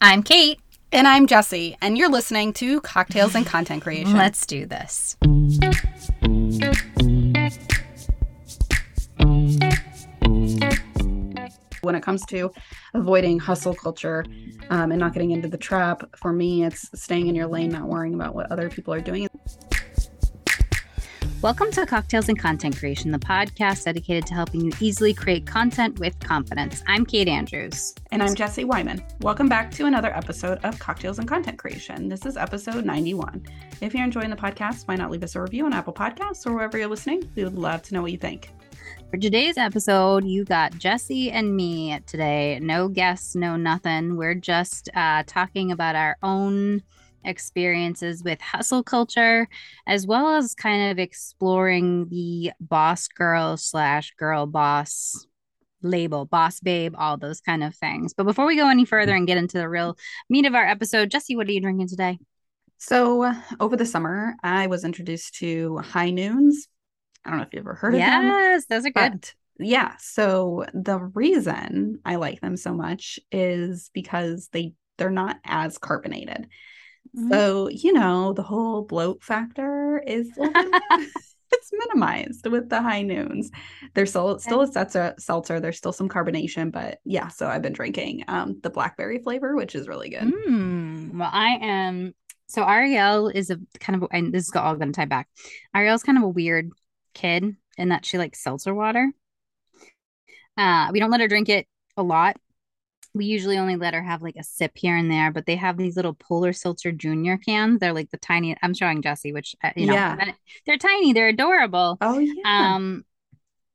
I'm Kate. And I'm Jesse, and you're listening to Cocktails and Content Creation. Let's do this. When it comes to avoiding hustle culture um, and not getting into the trap, for me, it's staying in your lane, not worrying about what other people are doing. Welcome to Cocktails and Content Creation, the podcast dedicated to helping you easily create content with confidence. I'm Kate Andrews. And I'm Jesse Wyman. Welcome back to another episode of Cocktails and Content Creation. This is episode 91. If you're enjoying the podcast, why not leave us a review on Apple Podcasts or wherever you're listening? We would love to know what you think. For today's episode, you got Jesse and me today. No guests, no nothing. We're just uh, talking about our own experiences with hustle culture, as well as kind of exploring the boss girl slash girl boss label, boss babe, all those kind of things. But before we go any further and get into the real meat of our episode, Jesse, what are you drinking today? So, over the summer, I was introduced to High Noons. I don't know if you've ever heard yes, of them. Yes, those are good. yeah. So the reason I like them so much is because they they're not as carbonated. Mm-hmm. So, you know, the whole bloat factor is it's minimized with the high noons. There's still still a seltzer, seltzer. There's still some carbonation, but yeah. So I've been drinking um, the blackberry flavor, which is really good. Mm, well, I am. So Ariel is a kind of, and this is all going to tie back. Ariel's kind of a weird kid in that she likes seltzer water. Uh, we don't let her drink it a lot we usually only let her have like a sip here and there, but they have these little Polar Seltzer Junior cans. They're like the tiny. I'm showing Jesse, which uh, you know, yeah. they're tiny. They're adorable. Oh yeah. Um,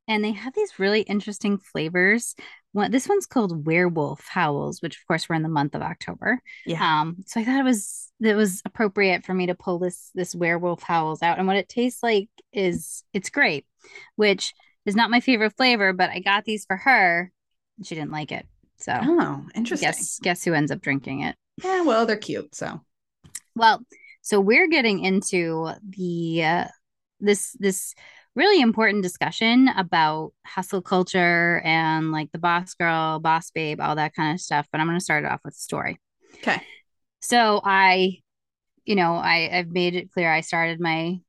and they have these really interesting flavors. One, this one's called Werewolf Howls, which of course we're in the month of October. Yeah. Um, so I thought it was it was appropriate for me to pull this this Werewolf Howls out, and what it tastes like is it's grape, which is not my favorite flavor, but I got these for her. and She didn't like it. So oh, interesting. Guess guess who ends up drinking it? Yeah, well, they're cute. So well, so we're getting into the uh, this this really important discussion about hustle culture and like the boss girl, boss babe, all that kind of stuff. But I'm going to start it off with a story. Okay. So I, you know, I I've made it clear I started my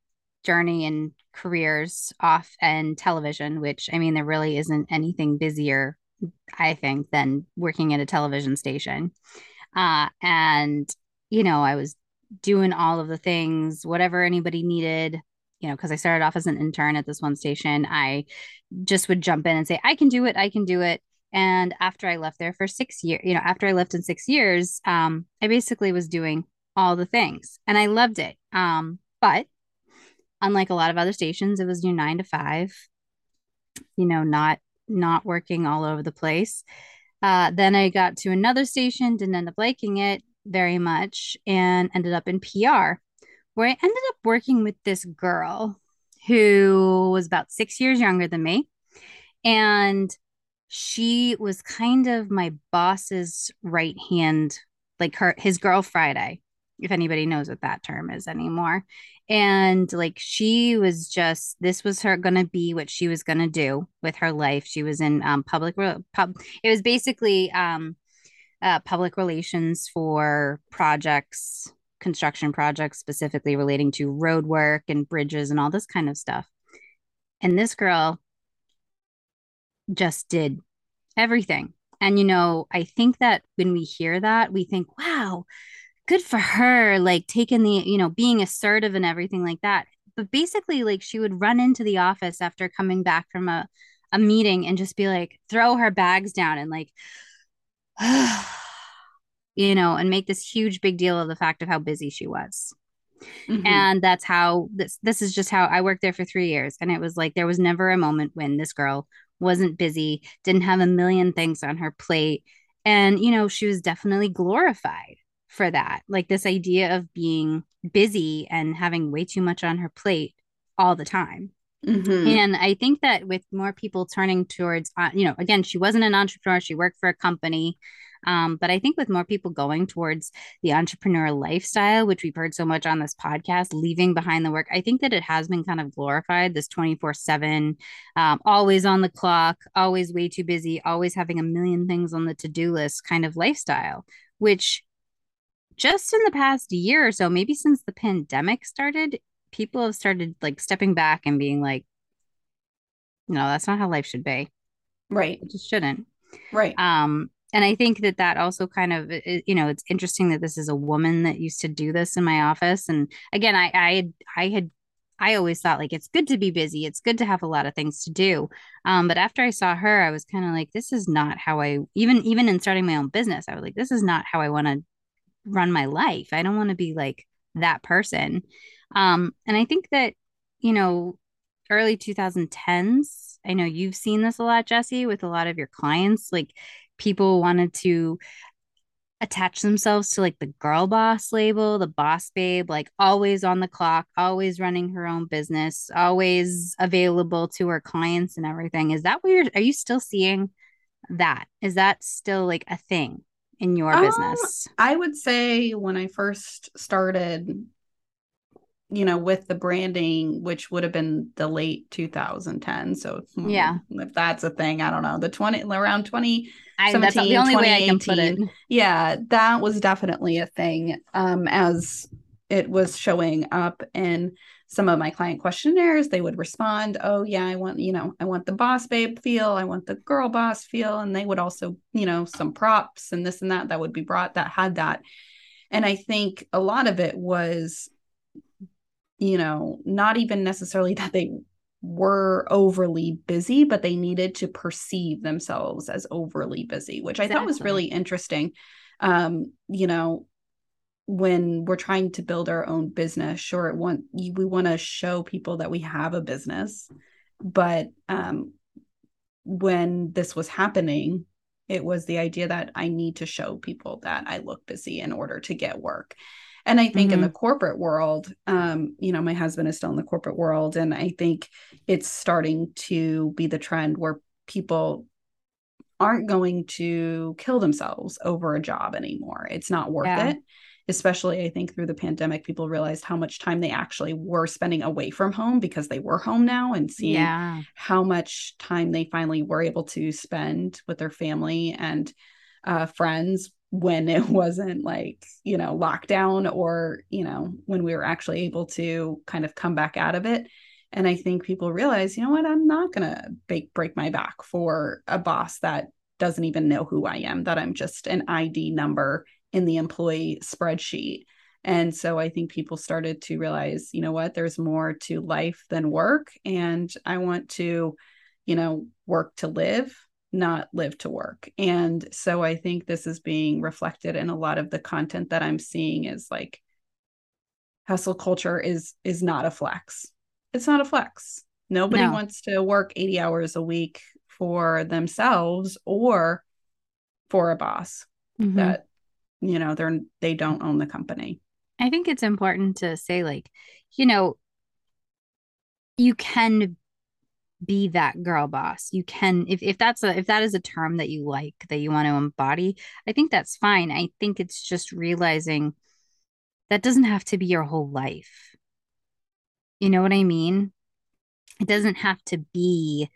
journey and careers off and television, which I mean, there really isn't anything busier I think, than working at a television station. Uh, and, you know, I was doing all of the things, whatever anybody needed, you know, because I started off as an intern at this one station. I just would jump in and say, I can do it, I can do it. And after I left there for six years, you know, after I left in six years, um, I basically was doing all the things and I loved it. Um, but unlike a lot of other stations, it was your nine to five, you know, not not working all over the place. Uh, then I got to another station, didn't end up liking it very much, and ended up in PR, where I ended up working with this girl who was about six years younger than me. And she was kind of my boss's right hand, like her his girl Friday, if anybody knows what that term is anymore and like she was just this was her gonna be what she was gonna do with her life. She was in um public pub it was basically um uh public relations for projects construction projects specifically relating to road work and bridges and all this kind of stuff. And this girl just did everything. And you know i think that when we hear that we think wow good for her like taking the you know being assertive and everything like that. But basically like she would run into the office after coming back from a, a meeting and just be like throw her bags down and like you know and make this huge big deal of the fact of how busy she was. Mm-hmm. and that's how this this is just how i worked there for three years. And it was like there was never a moment when this girl wasn't busy didn't have a million things on her plate. And you know she was definitely glorified for that. Like this idea of being busy and having way too much on her plate all the time. Mm-hmm. And I think that with more people turning towards, uh, you know, again, she wasn't an entrepreneur, she worked for a company. Um, but I think with more people going towards the entrepreneur lifestyle, which we've heard so much on this podcast, leaving behind the work, I think that it has been kind of glorified this 24 um, 7, always on the clock, always way too busy, always having a million things on the to do list kind of lifestyle, which just in the past year or so, maybe since the pandemic started, people have started like stepping back and being like, no, that's not how life should be. Right. It just shouldn't. Right. Um, and I think that that also kind of, you know, it's interesting that this is a woman that used to do this in my office. And again, I, I, had, I had, I always thought like it's good to be busy. It's good to have a lot of things to do. Um, but after I saw her, I was kind of like, this is not how I even even in starting my own business. I was like, this is not how I want to run my life. I don't want to be like that person. Um, and I think that you know, early 2010s. I know you've seen this a lot, Jesse, with a lot of your clients. Like people wanted to attach themselves to like the girl boss label, the boss babe, like always on the clock, always running her own business, always available to her clients and everything. Is that weird? Are you still seeing that? Is that still like a thing in your um, business? I would say when I first started you know, with the branding, which would have been the late 2010. So yeah, if that's a thing, I don't know. The 20 around 20. I, that's the only way I can put it. Yeah, that was definitely a thing. Um, as it was showing up in some of my client questionnaires, they would respond, "Oh yeah, I want you know, I want the boss babe feel, I want the girl boss feel," and they would also, you know, some props and this and that that would be brought that had that. And I think a lot of it was you know, not even necessarily that they were overly busy, but they needed to perceive themselves as overly busy, which exactly. I thought was really interesting. Um, you know, when we're trying to build our own business, sure, want we want to show people that we have a business, but um, when this was happening, it was the idea that I need to show people that I look busy in order to get work. And I think mm-hmm. in the corporate world, um, you know, my husband is still in the corporate world, and I think it's starting to be the trend where people aren't going to kill themselves over a job anymore. It's not worth yeah. it. Especially, I think through the pandemic, people realized how much time they actually were spending away from home because they were home now and seeing yeah. how much time they finally were able to spend with their family and uh, friends when it wasn't like you know lockdown or you know when we were actually able to kind of come back out of it and i think people realize you know what i'm not going to break break my back for a boss that doesn't even know who i am that i'm just an id number in the employee spreadsheet and so i think people started to realize you know what there's more to life than work and i want to you know work to live not live to work. And so I think this is being reflected in a lot of the content that I'm seeing is like hustle culture is is not a flex. It's not a flex. Nobody no. wants to work 80 hours a week for themselves or for a boss mm-hmm. that you know they're they don't own the company. I think it's important to say like you know you can be that girl boss. You can if if that's a if that is a term that you like that you want to embody, I think that's fine. I think it's just realizing that doesn't have to be your whole life. You know what I mean? It doesn't have to be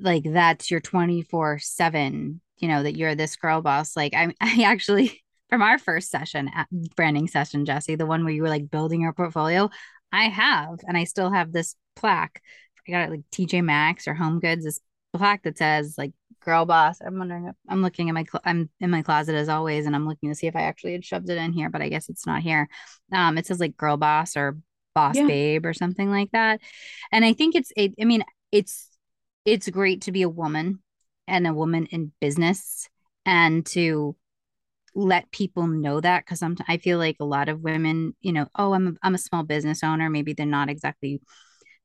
like that's your 24/7, you know, that you're this girl boss. Like I I actually from our first session branding session, Jesse, the one where you were like building your portfolio, I have and I still have this plaque I got it like TJ Maxx or Home Goods. This plaque that says like "Girl Boss." I'm wondering if I'm looking at my cl- I'm in my closet as always, and I'm looking to see if I actually had shoved it in here, but I guess it's not here. Um, it says like "Girl Boss" or "Boss yeah. Babe" or something like that, and I think it's it. I mean, it's it's great to be a woman and a woman in business and to let people know that because sometimes I feel like a lot of women, you know, oh, I'm a, I'm a small business owner. Maybe they're not exactly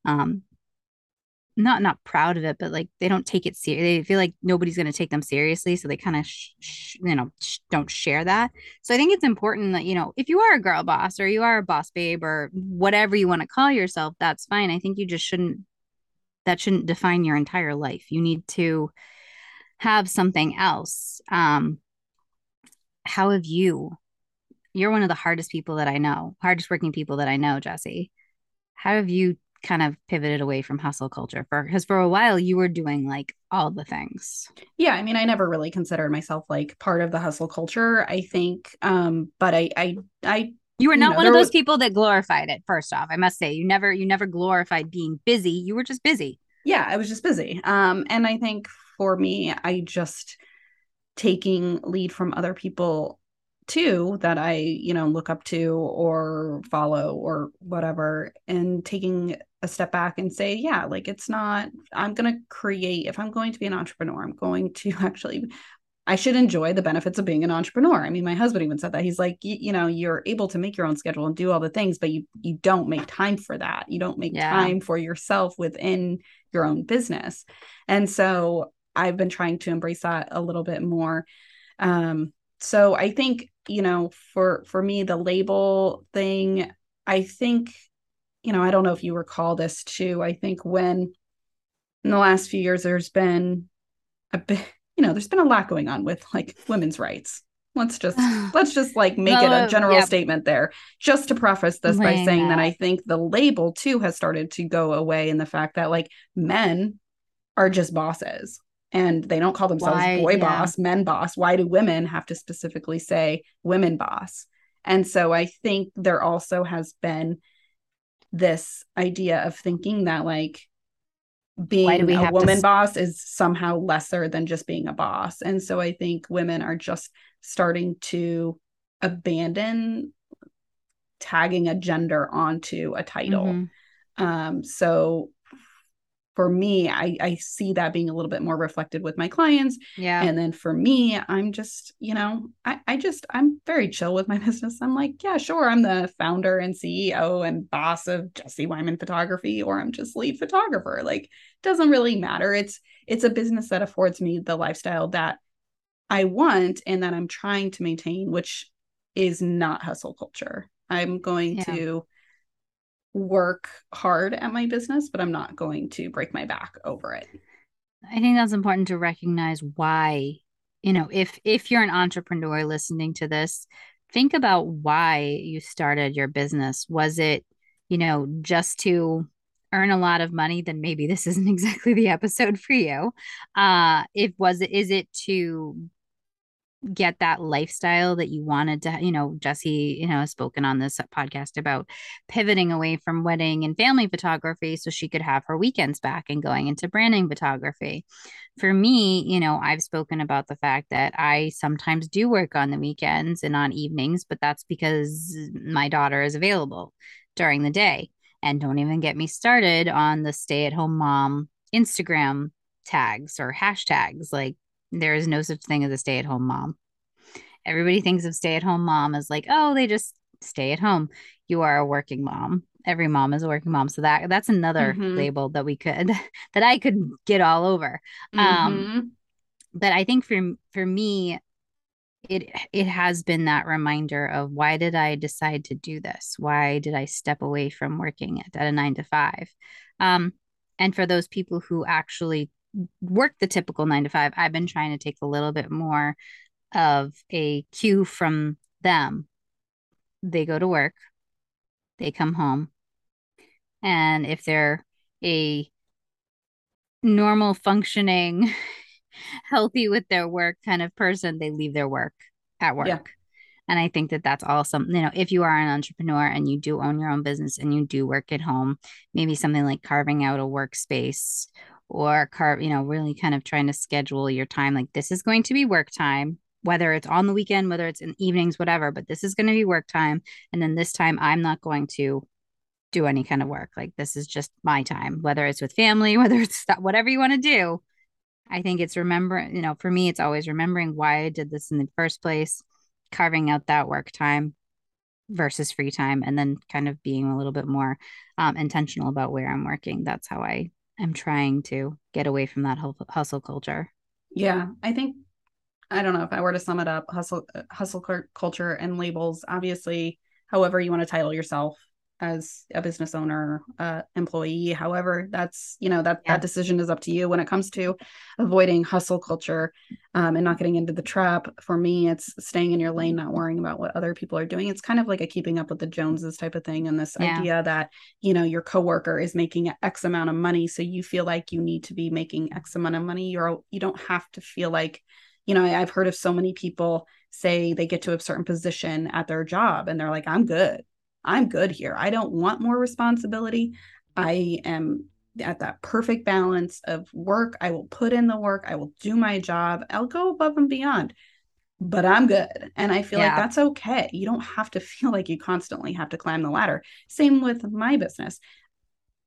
um, not not proud of it, but like they don't take it serious. They feel like nobody's going to take them seriously, so they kind of sh- sh- you know sh- don't share that. So I think it's important that you know if you are a girl boss or you are a boss babe or whatever you want to call yourself, that's fine. I think you just shouldn't that shouldn't define your entire life. You need to have something else. Um, how have you? You're one of the hardest people that I know, hardest working people that I know, Jesse. How have you kind of pivoted away from hustle culture for because for a while you were doing like all the things yeah i mean i never really considered myself like part of the hustle culture i think um but i i i you were not you know, one of those was... people that glorified it first off i must say you never you never glorified being busy you were just busy yeah i was just busy um and i think for me i just taking lead from other people too that I, you know, look up to or follow or whatever, and taking a step back and say, yeah, like it's not, I'm going to create, if I'm going to be an entrepreneur, I'm going to actually, I should enjoy the benefits of being an entrepreneur. I mean, my husband even said that. He's like, you, know, you're able to make your own schedule and do all the things, but you you don't make time for that. You don't make yeah. time for yourself within your own business. And so I've been trying to embrace that a little bit more. Um, so I think you know for for me the label thing i think you know i don't know if you recall this too i think when in the last few years there's been a bit you know there's been a lot going on with like women's rights let's just let's just like make it a general yeah. statement there just to preface this by saying that i think the label too has started to go away in the fact that like men are just bosses and they don't call themselves Why? boy yeah. boss, men boss. Why do women have to specifically say women boss? And so I think there also has been this idea of thinking that like being a woman to... boss is somehow lesser than just being a boss. And so I think women are just starting to abandon tagging a gender onto a title. Mm-hmm. Um, so for me I, I see that being a little bit more reflected with my clients. Yeah. And then for me i'm just you know I, I just i'm very chill with my business. I'm like yeah sure i'm the founder and ceo and boss of jesse wyman photography or i'm just lead photographer. Like doesn't really matter. It's it's a business that affords me the lifestyle that i want and that i'm trying to maintain which is not hustle culture. I'm going yeah. to work hard at my business, but I'm not going to break my back over it. I think that's important to recognize why, you know, if if you're an entrepreneur listening to this, think about why you started your business. Was it, you know, just to earn a lot of money, then maybe this isn't exactly the episode for you. Uh, if was it is it to get that lifestyle that you wanted to you know jesse you know has spoken on this podcast about pivoting away from wedding and family photography so she could have her weekends back and going into branding photography. For me you know i've spoken about the fact that i sometimes do work on the weekends and on evenings but that's because my daughter is available during the day. And don't even get me started on the stay at home mom instagram tags or hashtags like there is no such thing as a stay at home mom. Everybody thinks of stay at home mom as like, oh, they just stay at home. You are a working mom. Every mom is a working mom. So that that's another mm-hmm. label that we could that I could get all over. Um, mm-hmm. Um but I think for for me it it has been that reminder of why did I decide to do this? Why did I step away from working at, at a 9 to 5? Um and for those people who actually work the typical nine to five. I've been trying to take a little bit more of a cue from them. They go to work, they come home, and if they're a normal functioning, healthy with their work kind of person, they leave their work at work. Yeah. And I think that that's awesome. You know, if you are an entrepreneur and you do own your own business and you do work at home, maybe something like carving out a workspace or carve, you know, really kind of trying to schedule your time. Like this is going to be work time, whether it's on the weekend, whether it's in evenings, whatever, but this is going to be work time. And then this time I'm not going to do any kind of work. Like this is just my time, whether it's with family, whether it's that, whatever you want to do. I think it's remembering, you know, for me, it's always remembering why I did this in the first place, carving out that work time versus free time, and then kind of being a little bit more um, intentional about where I'm working. That's how I am trying to get away from that hustle culture. Yeah, I think I don't know if I were to sum it up, hustle hustle culture and labels. Obviously, however you want to title yourself, as a business owner, uh, employee. However, that's you know that yeah. that decision is up to you when it comes to avoiding hustle culture um, and not getting into the trap. For me, it's staying in your lane, not worrying about what other people are doing. It's kind of like a keeping up with the Joneses type of thing, and this yeah. idea that you know your coworker is making X amount of money, so you feel like you need to be making X amount of money. You're you don't have to feel like you know I've heard of so many people say they get to a certain position at their job and they're like, I'm good I'm good here. I don't want more responsibility. I am at that perfect balance of work. I will put in the work. I will do my job. I'll go above and beyond, but I'm good. And I feel yeah. like that's okay. You don't have to feel like you constantly have to climb the ladder. Same with my business.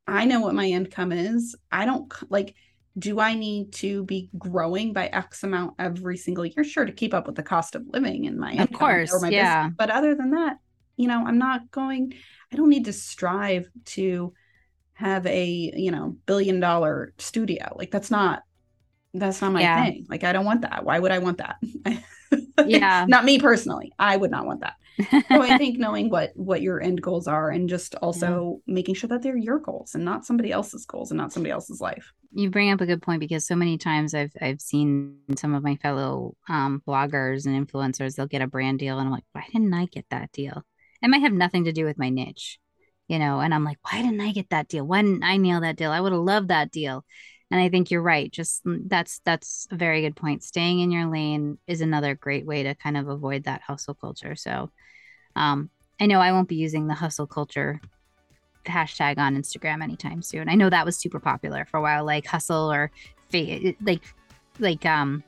I know what my income is. I don't like, do I need to be growing by X amount every single year? Sure, to keep up with the cost of living in my of course, yeah. Business. But other than that, you know i'm not going i don't need to strive to have a you know billion dollar studio. Like that's not that's not my yeah. thing. Like i don't want that. Why would i want that? Yeah. not me personally. I would not want that. So i think knowing what what your end goals are and just also yeah. making sure that they're your goals and not somebody else's goals and not somebody else's life. You bring up a good point because so many times i've i've seen some of my fellow um, bloggers and influencers they'll get a brand deal and i'm like why didn't i get that deal it might have nothing to do with my niche, you know, and I'm like, why didn't I get that deal? Why didn't I nail that deal? I would have loved that deal. And I think you're right. Just mm, that's that's a very good point. Staying in your lane is another great way to kind of avoid that hustle culture. So um, I know I won't be using the hustle culture hashtag on Instagram anytime soon. I know that was super popular for a while, like hustle or like like um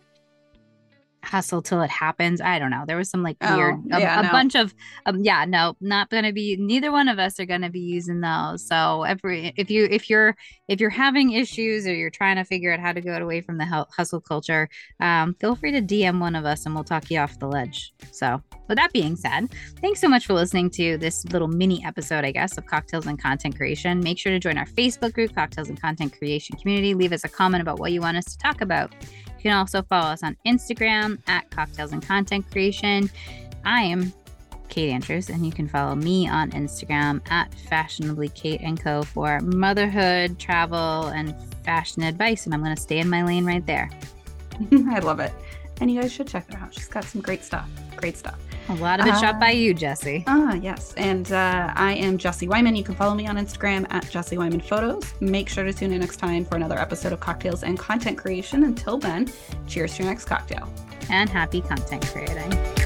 hustle till it happens. I don't know. There was some like oh, weird, a, yeah, a no. bunch of, um, yeah, no, not gonna be. Neither one of us are gonna be using those. So every if you if you're if you're having issues or you're trying to figure out how to get away from the hustle culture, um, feel free to DM one of us and we'll talk you off the ledge. So with that being said, thanks so much for listening to this little mini episode, I guess, of Cocktails and Content Creation. Make sure to join our Facebook group, Cocktails and Content Creation Community. Leave us a comment about what you want us to talk about. You can also follow us on Instagram at Cocktails and Content Creation. I am Kate Andrews, and you can follow me on Instagram at Fashionably Kate and Co. for motherhood, travel, and fashion advice. And I'm going to stay in my lane right there. I love it. And you guys should check her out. She's got some great stuff. Great stuff. A lot of it uh, shot by you, Jesse. Ah, yes. And uh, I am Jesse Wyman. You can follow me on Instagram at Jesse Wyman Photos. Make sure to tune in next time for another episode of Cocktails and Content Creation. Until then, cheers to your next cocktail. And happy content creating.